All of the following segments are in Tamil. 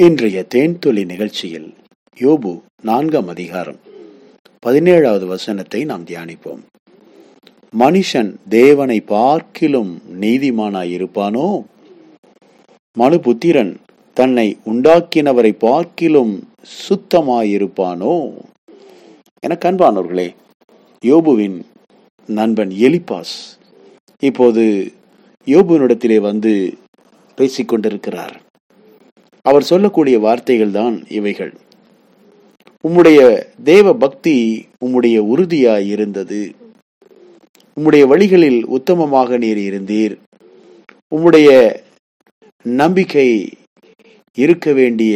இன்றைய தேன்தொலி நிகழ்ச்சியில் யோபு நான்காம் அதிகாரம். பதினேழாவது வசனத்தை நாம் தியானிப்போம். மனுஷன் தேவனை பார்க்கிலும் நீதிமானாயிருப்பானோ? மனுபுத்திரன் தன்னை உண்டாக்கினவரை பார்க்கிலும் சுத்தமாயிருப்பானோ? என கண்பானவர்களே யோபுவின் நண்பன் எலிபாஸ் இப்போது யோபுவினிடத்திலே வந்து பேசிக்கொண்டிருக்கிறார். அவர் சொல்லக்கூடிய வார்த்தைகள் தான் இவைகள். உம்முடைய தேவ பக்தி உம்முடைய உறுதியாய் இருந்தது. உம்முடைய வழிகளில் உத்தமமாக நீர் இருந்தீர். உம்முடைய நம்பிக்கை இருக்க வேண்டிய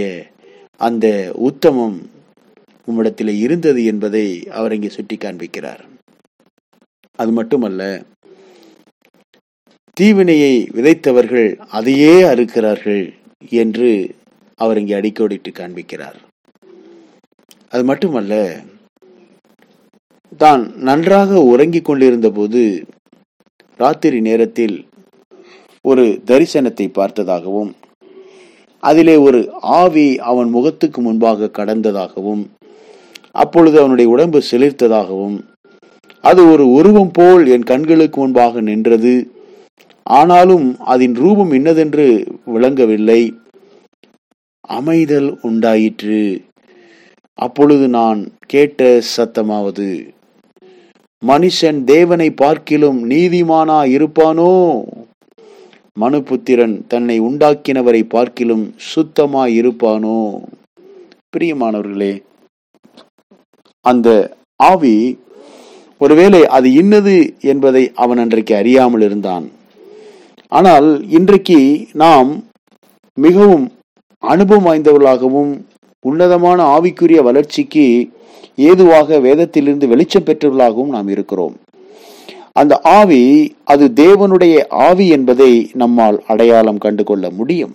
அந்த உத்தமம் உம்மிடத்தில் இருந்தது என்பதை அவர் இங்கே சுட்டி காண்பிக்கிறார் அது மட்டுமல்ல தீவினையை விதைத்தவர்கள் அதையே அறுக்கிறார்கள் என்று அவர் இங்கே அடிக்கோடிட்டு காண்பிக்கிறார். அது மட்டுமல்ல தான் நன்றாக உறங்கிக் கொண்டிருந்த போது ராத்திரி நேரத்தில் ஒரு தரிசனத்தை பார்த்ததாகவும் அதிலே ஒரு ஆவி அவன் முகத்துக்கு முன்பாக கடந்ததாகவும் அப்பொழுது அவனுடைய உடம்பு சிலிர்த்ததாகவும் அது ஒரு உருவம் போல் என் கண்களுக்கு முன்பாக நின்றது ஆனாலும் அதன் ரூபம் இன்னதென்று விளங்கவில்லை. அமைதல் உண்டாயிற்று. அப்பொழுது நான் கேட்ட சத்தமாவது மனுஷன் தேவனை பார்க்கிலும் நீதிமானா இருப்பானோ? மனுபுத்திரன் தன்னை உண்டாக்கினவரை பார்க்கிலும் சுத்தமா இருப்பானோ? பிரியமானவர்களே அந்த ஆவி ஒருவேளை அது இன்னது என்பதை அவன் அன்றைக்கு அறியாமல் இருந்தான். ஆனால் இன்றைக்கு நாம் மிகவும் அனுபவம் வாய்ந்தவர்களாகவும் உன்னதமான ஆவிக்குரிய வளர்ச்சிக்கு ஏதுவாக வேதத்திலிருந்து வெளிச்சம் பெற்றவர்களாகவும் நாம் இருக்கிறோம். அந்த ஆவி அது தேவனுடைய ஆவி என்பதை நம்மால் அடையாளம் கண்டு கொள்ள முடியும்.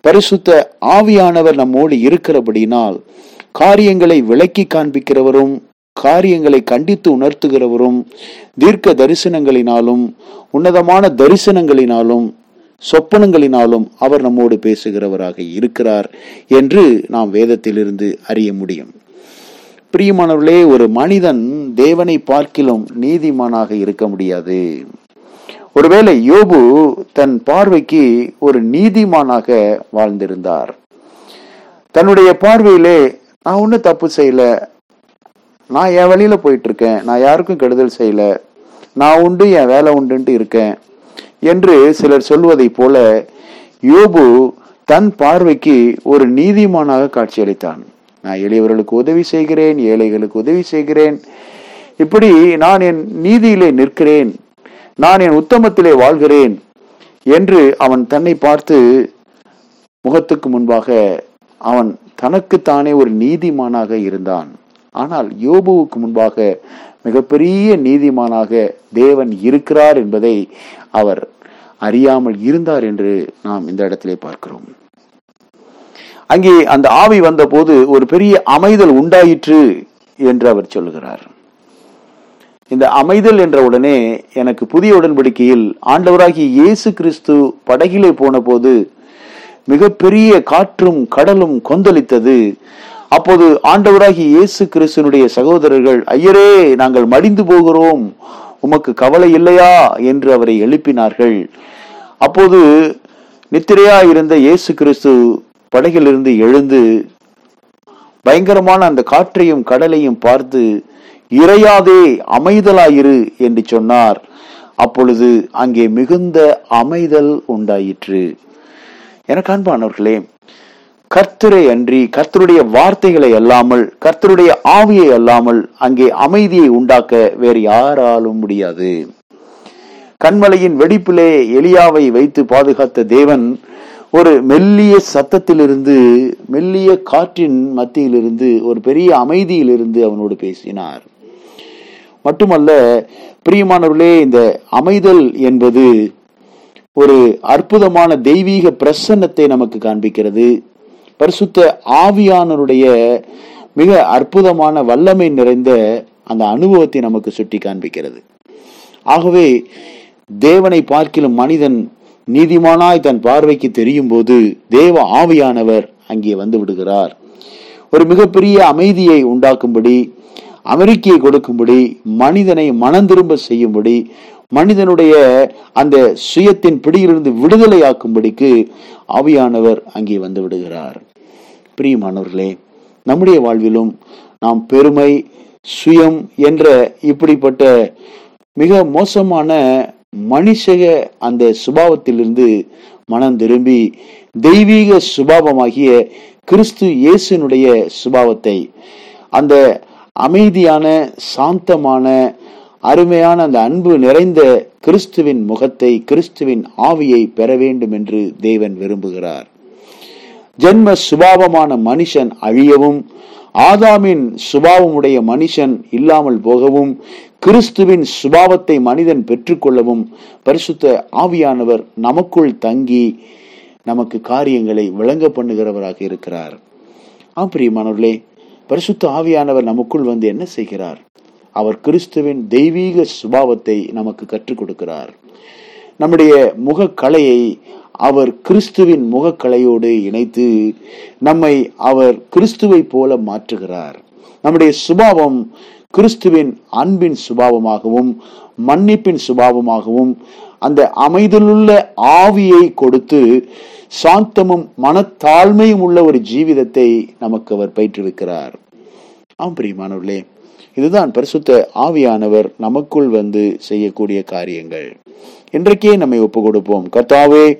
பரிசுத்த ஆவியானவர் நம்மோடு இருக்கிறபடினால் காரியங்களை விளக்கி காண்பிக்கிறவரும் காரியங்களை கண்டித்து உணர்த்துகிறவரும் தீர்க்க தரிசனங்களினாலும் உன்னதமான தரிசனங்களினாலும் சொப்பனங்களினாலும் அவர் நம்மோடு பேசுகிறவராக இருக்கிறார் என்று நாம் வேதத்திலிருந்து அறிய முடியும். பிரியமானவர்களே ஒரு மனிதன் தேவனை பார்க்கிலும் நீதிமானாக இருக்க முடியாது. ஒருவேளை யோபு தன் பார்வைக்கு ஒரு நீதிமானாக வாழ்ந்திருந்தார். தன்னுடைய பார்வையிலே நான் ஒன்றும் தப்பு செய்யல. நான் என் வழியில போயிட்டு இருக்கேன். நான் யாருக்கும் கெடுதல் செய்யல. நான் உண்டு என் வேலை உண்டுன்ட்டு இருக்கேன். என்று சிலர் சொல்வதை போல யோபு தன் பார்வைக்கு ஒரு நீதிமானாக காட்சியளித்தான். நான் எளியவர்களுக்கு உதவி செய்கிறேன் ஏழைகளுக்கு உதவி செய்கிறேன். இப்படி நான் என் நீதியிலே நிற்கிறேன். நான் என் உத்தமத்திலே வாழ்கிறேன் என்று அவன் தன்னை பார்த்து முகத்துக்கு முன்பாக அவன் தனக்குத்தானே ஒரு நீதிமானாக இருந்தான். ஆனால் யோபுவுக்கு முன்பாக மிகப்பெரிய நீதிமானாக தேவன் இருக்கிறார் என்பதை அவர் அறியாமல் இருந்தார் என்று நாம் இந்த இடத்திலே பார்க்கிறோம். அங்கே அந்த ஆவி வந்தபோது ஒரு பெரிய அமைதல் உண்டாயிற்று என்று அவர் சொல்லுகிறார். இந்த அமைதல் என்ற உடனே எனக்கு புதிய உடன்படிக்கையில் ஆண்டவராகிய இயேசு கிறிஸ்து படகிலே போன போது மிகப்பெரிய காற்றும் கடலும் கொந்தளித்தது. அப்போது ஆண்டவராகி இயேசு கிறிஸ்தனுடைய சகோதரர்கள் ஐயரே நாங்கள் மடிந்து போகிறோம். உமக்கு கவலை இல்லையா? என்று அவரை எழுப்பினார்கள். அப்போது நித்திரையா இருந்த இயேசு கிறிஸ்து படகிலிருந்து எழுந்து பயங்கரமான அந்த காற்றையும் கடலையும் பார்த்து இறையாதே அமைதலாயிரு என்று சொன்னார். அப்பொழுது அங்கே மிகுந்த அமைதல் உண்டாயிற்று. எனக்கு அன்பானவர்களே கர்த்தரை அன்றி கர்த்தருடைய வார்த்தைகளை அல்லாமல் கர்த்தருடைய ஆவியை அல்லாமல் அங்கே அமைதியை உண்டாக்க வேறு யாராலும் முடியாது. கண்மலையின் வெடிப்பிலே எலியாவை வைத்து பாதுகாத்த தேவன் ஒரு மெல்லிய சத்தத்திலிருந்து மெல்லிய காற்றின் மத்தியிலிருந்து ஒரு பெரிய அமைதியிலிருந்து அவனோடு பேசினார். மட்டுமல்ல பிரியமானவர்களே இந்த அமைதல் என்பது ஒரு அற்புதமான தெய்வீக பிரசன்னத்தை நமக்கு காண்பிக்கிறது. பரிசுத்த ஆவியானருடைய மிக அற்புதமான வல்லமை நிறைந்த அந்த அனுபவத்தை நமக்கு சுட்டி காண்பிக்கிறது. ஆகவே தேவனை பார்க்கிலும் மனிதன் நீதிமானாய் தன் பார்வைக்கு தெரியும் போது தேவ ஆவியானவர் அங்கே வந்து விடுகிறார். ஒரு மிகப்பெரிய அமைதியை உண்டாக்கும்படி அமெரிக்கையை கொடுக்கும்படி மனிதனை மனம் திரும்ப செய்யும்படி மனிதனுடைய அந்த சுயத்தின் பிடியிலிருந்து விடுதலையாக்கும்படிக்கு ஆவியானவர் அங்கே வந்து விடுகிறார். பிரியமானவர்களே நம்முடைய வாழ்விலும் நாம் பெருமை சுயம் என்ற இப்படிப்பட்ட மிக மோசமான மனுஷக அந்த சுபாவத்திலிருந்து மனம் திரும்பி தெய்வீக சுபாவமாகிய கிறிஸ்து இயேசுனுடைய சுபாவத்தை அந்த அமைதியான சாந்தமான அருமையான அந்த அன்பு நிறைந்த கிறிஸ்துவின் முகத்தை கிறிஸ்துவின் ஆவியை பெற வேண்டும் என்று தேவன் விரும்புகிறார். ஜென்ம சுபாவமான மனுஷன் அழியவும் ஆதாமின் சுபாவமுடைய மனுஷன் இல்லாமல் போகவும் கிறிஸ்துவின் சுபாவத்தை மனிதன் பெற்றுக்கொள்ளவும் பரிசுத்த ஆவியானவர் நமக்குள் தங்கி நமக்கு காரியங்களை விளங்க பண்ணுகிறவராக இருக்கிறார். ஆம் பிரியமானவர்களே பரிசுத்த ஆவியானவர் நமக்குள் வந்து என்ன செய்கிறார்? அவர் கிறிஸ்துவின் தெய்வீக சுபாவத்தை நமக்கு கற்றுக் கொடுக்கிறார். நம்முடைய முகக்கலையை அவர் கிறிஸ்துவின் முகக்கலையோடு இணைத்து நம்மை அவர் கிறிஸ்துவை போல மாற்றுகிறார். நம்முடைய சுபாவம் கிறிஸ்துவின் அன்பின் சுபாவமாகவும் மன்னிப்பின் சுபாவமாகவும் அந்த அமைதலுள்ள ஆவியை கொடுத்து சாந்தமும் மனத்தாழ்மையும் உள்ள ஒரு ஜீவிதத்தை நமக்கு அவர் பயிற்றுவிக்கிறார். ஆம் பிரியமானவர்களே இதுதான் பரிசுத்த ஆவியானவர் நமக்குள் வந்து செய்யக்கூடிய காரியங்கள். இன்றைக்கே நம்மை ஒப்பு கொடுப்போம் கர்த்தாவே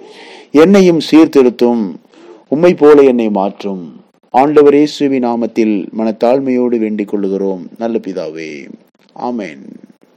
என்னையும் சீர்திருத்தும். உம்மை போல என்னை மாற்றும். ஆண்டவர் இயேசுவி நாமத்தில் மனத்தாழ்மையோடு வேண்டிக் கொள்ளுகிறோம். நல்ல பிதாவே. ஆமேன்.